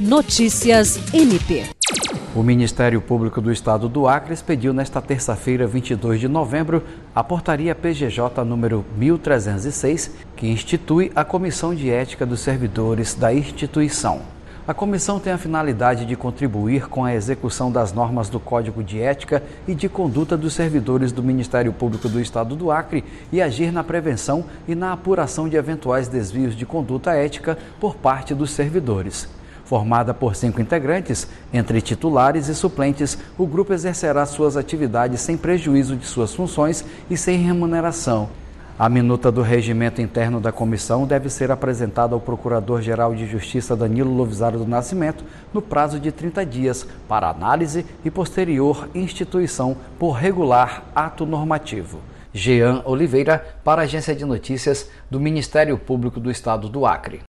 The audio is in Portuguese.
Notícias MP. O Ministério Público do Estado do Acre expediu nesta terça-feira, 22 de novembro, a portaria PGJ número 1306, que institui a Comissão de Ética dos Servidores da instituição. A comissão tem a finalidade de contribuir com a execução das normas do Código de Ética e de Conduta dos servidores do Ministério Público do Estado do Acre e agir na prevenção e na apuração de eventuais desvios de conduta ética por parte dos servidores. Formada por cinco integrantes, entre titulares e suplentes, o grupo exercerá suas atividades sem prejuízo de suas funções e sem remuneração a minuta do regimento interno da comissão deve ser apresentada ao Procurador-Geral de Justiça Danilo Lovisaro do Nascimento no prazo de 30 dias para análise e posterior instituição por regular ato normativo. Jean Oliveira, para a Agência de Notícias do Ministério Público do Estado do Acre.